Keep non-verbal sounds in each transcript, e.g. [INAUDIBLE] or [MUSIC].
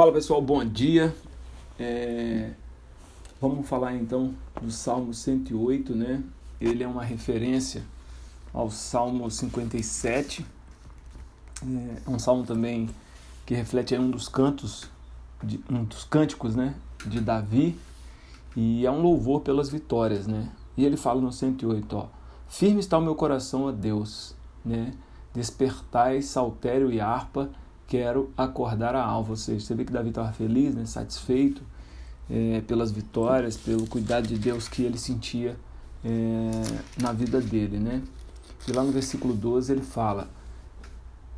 Fala pessoal, bom dia. É... Vamos falar então do Salmo 108, né? Ele é uma referência ao Salmo 57. É um salmo também que reflete um dos cantos, de, um dos cânticos, né? De Davi e é um louvor pelas vitórias, né? E ele fala no 108, ó: Firme está o meu coração a Deus, né? Despertai saltério e harpa quero acordar a alva. Ou seja, você vê que Davi estava feliz, né, satisfeito é, pelas vitórias, pelo cuidado de Deus que ele sentia é, na vida dele. Né? E lá no versículo 12 ele fala: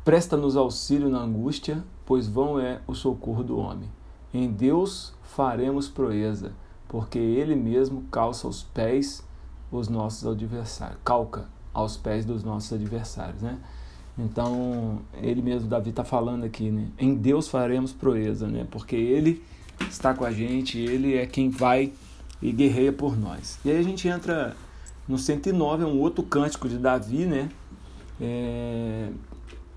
Presta-nos auxílio na angústia, pois vão é o socorro do homem. Em Deus faremos proeza, porque Ele mesmo calça os pés os nossos adversários, calca aos pés dos nossos adversários, né? Então, ele mesmo, Davi, está falando aqui, né? Em Deus faremos proeza, né? Porque ele está com a gente, ele é quem vai e guerreia por nós. E aí a gente entra no 109, é um outro cântico de Davi, né? É...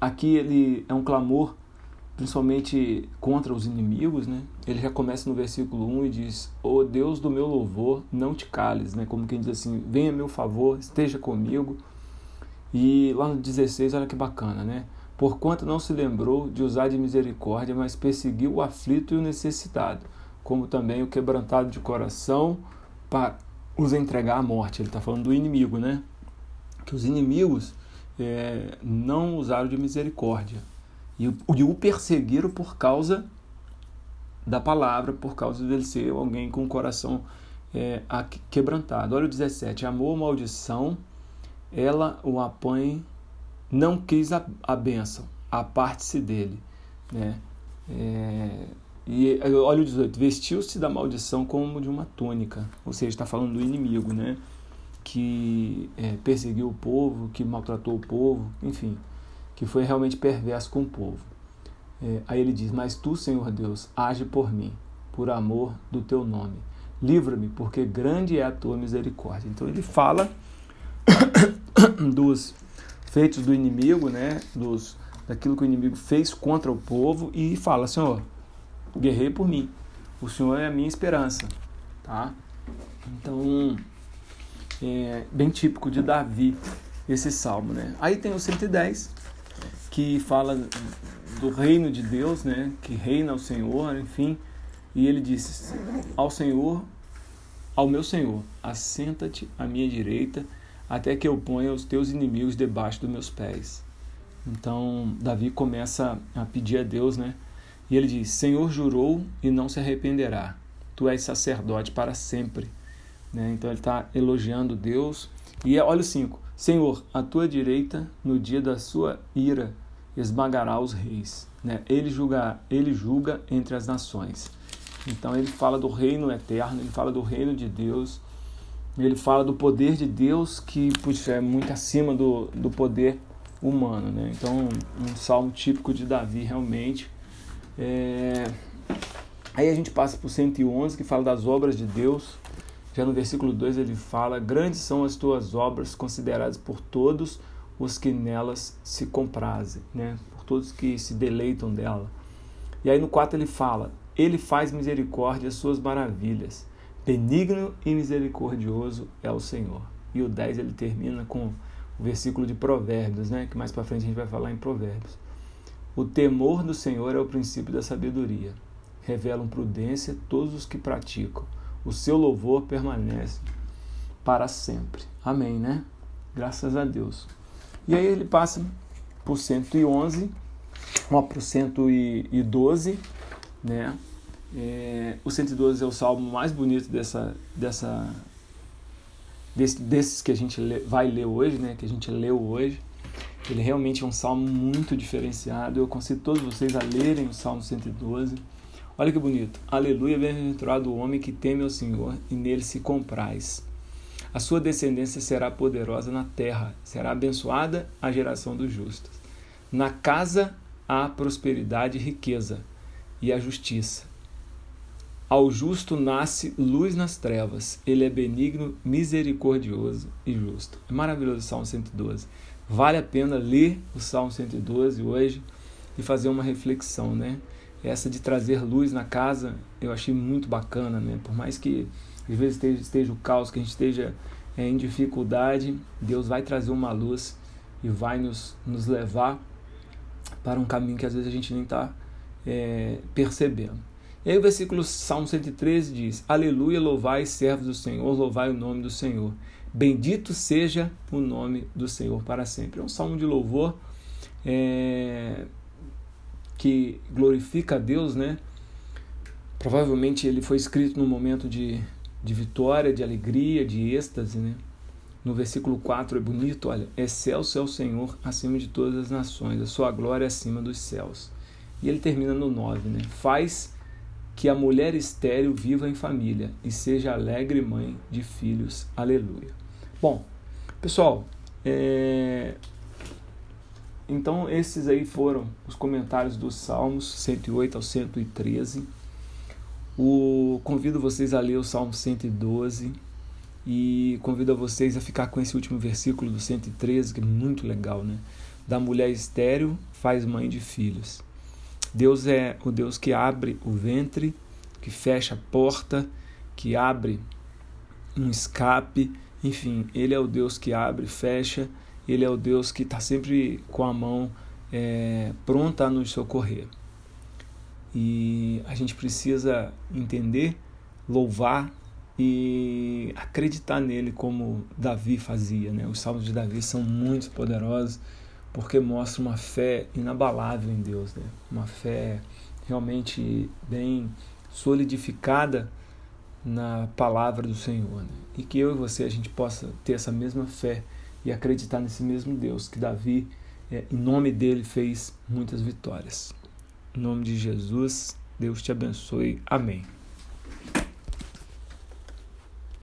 Aqui ele é um clamor principalmente contra os inimigos, né? Ele já começa no versículo 1 e diz: "O Deus do meu louvor, não te cales", né? Como quem diz assim: "Venha meu favor, esteja comigo". E lá no 16, olha que bacana, né? Porquanto não se lembrou de usar de misericórdia, mas perseguiu o aflito e o necessitado, como também o quebrantado de coração, para os entregar à morte. Ele está falando do inimigo, né? Que os inimigos é, não usaram de misericórdia e o perseguiram por causa da palavra, por causa dele ser alguém com o coração é, quebrantado. Olha o 17: amor maldição ela o apanhe, não quis a, a bênção, aparte-se dele. Né? É, e olha o 18, vestiu-se da maldição como de uma túnica, ou seja, está falando do inimigo, né? que é, perseguiu o povo, que maltratou o povo, enfim, que foi realmente perverso com o povo. É, aí ele diz: Mas tu, Senhor Deus, age por mim, por amor do teu nome. Livra-me, porque grande é a tua misericórdia. Então ele fala [CLEARS THROAT] dos feitos do inimigo, né? Dos, daquilo que o inimigo fez contra o povo e fala, Senhor, guerrei por mim. O Senhor é a minha esperança, tá? Então, é bem típico de Davi esse salmo, né? Aí tem o 110, que fala do reino de Deus, né? Que reina o Senhor, enfim. E ele disse: Ao Senhor, ao meu Senhor, assenta-te à minha direita até que eu ponha os teus inimigos debaixo dos meus pés. Então, Davi começa a pedir a Deus, né? E ele diz: Senhor jurou e não se arrependerá. Tu és sacerdote para sempre. Né? Então, ele está elogiando Deus. E olha o 5: Senhor, a tua direita, no dia da sua ira, esmagará os reis. Né? Ele, julga, ele julga entre as nações. Então, ele fala do reino eterno, ele fala do reino de Deus ele fala do poder de Deus que puxa, é muito acima do, do poder humano. Né? Então, um salmo típico de Davi, realmente. É... Aí a gente passa para o 111, que fala das obras de Deus. Já no versículo 2 ele fala: Grandes são as tuas obras, consideradas por todos os que nelas se comprazem, né? por todos que se deleitam dela. E aí no 4 ele fala: Ele faz misericórdia, as suas maravilhas benigno e misericordioso é o Senhor. E o 10 ele termina com o versículo de Provérbios, né? que mais para frente a gente vai falar em Provérbios. O temor do Senhor é o princípio da sabedoria. Revelam prudência todos os que praticam. O seu louvor permanece para sempre. Amém, né? Graças a Deus. E aí ele passa o 111, ó, o 112, né? É, o 112 é o salmo mais bonito dessa, dessa, desse, desses que a gente vai ler hoje, né? que a gente leu hoje. Ele realmente é um salmo muito diferenciado. Eu consigo todos vocês a lerem o salmo 112. Olha que bonito. Aleluia, bem-aventurado o homem que teme ao Senhor e nele se compraz. A sua descendência será poderosa na terra, será abençoada a geração dos justos. Na casa há prosperidade e riqueza, e a justiça. Ao justo nasce luz nas trevas. Ele é benigno, misericordioso e justo. É maravilhoso o Salmo 112. Vale a pena ler o Salmo 112 hoje e fazer uma reflexão, né? essa de trazer luz na casa, eu achei muito bacana, né? Por mais que às vezes esteja, esteja o caos, que a gente esteja é, em dificuldade, Deus vai trazer uma luz e vai nos, nos levar para um caminho que às vezes a gente nem está é, percebendo. E aí o versículo Salmo 113 diz: Aleluia, louvai servos do Senhor, louvai o nome do Senhor. Bendito seja o nome do Senhor para sempre. É um salmo de louvor é, que glorifica a Deus, né? Provavelmente ele foi escrito num momento de, de vitória, de alegria, de êxtase, né? No versículo 4 é bonito, olha, excelso é o Senhor acima de todas as nações, a sua glória é acima dos céus. E ele termina no 9, né? Faz que a mulher estéril viva em família e seja alegre mãe de filhos. Aleluia. Bom, pessoal, é... então esses aí foram os comentários dos Salmos 108 ao 113. O... Convido vocês a ler o Salmo 112 e convido a vocês a ficar com esse último versículo do 113, que é muito legal, né? Da mulher estéril faz mãe de filhos. Deus é o Deus que abre o ventre, que fecha a porta, que abre um escape, enfim, Ele é o Deus que abre, fecha, Ele é o Deus que está sempre com a mão é, pronta a nos socorrer. E a gente precisa entender, louvar e acreditar nele como Davi fazia. Né? Os salmos de Davi são muito poderosos porque mostra uma fé inabalável em Deus, né? uma fé realmente bem solidificada na palavra do Senhor. Né? E que eu e você a gente possa ter essa mesma fé e acreditar nesse mesmo Deus que Davi, é, em nome dele, fez muitas vitórias. Em nome de Jesus, Deus te abençoe. Amém.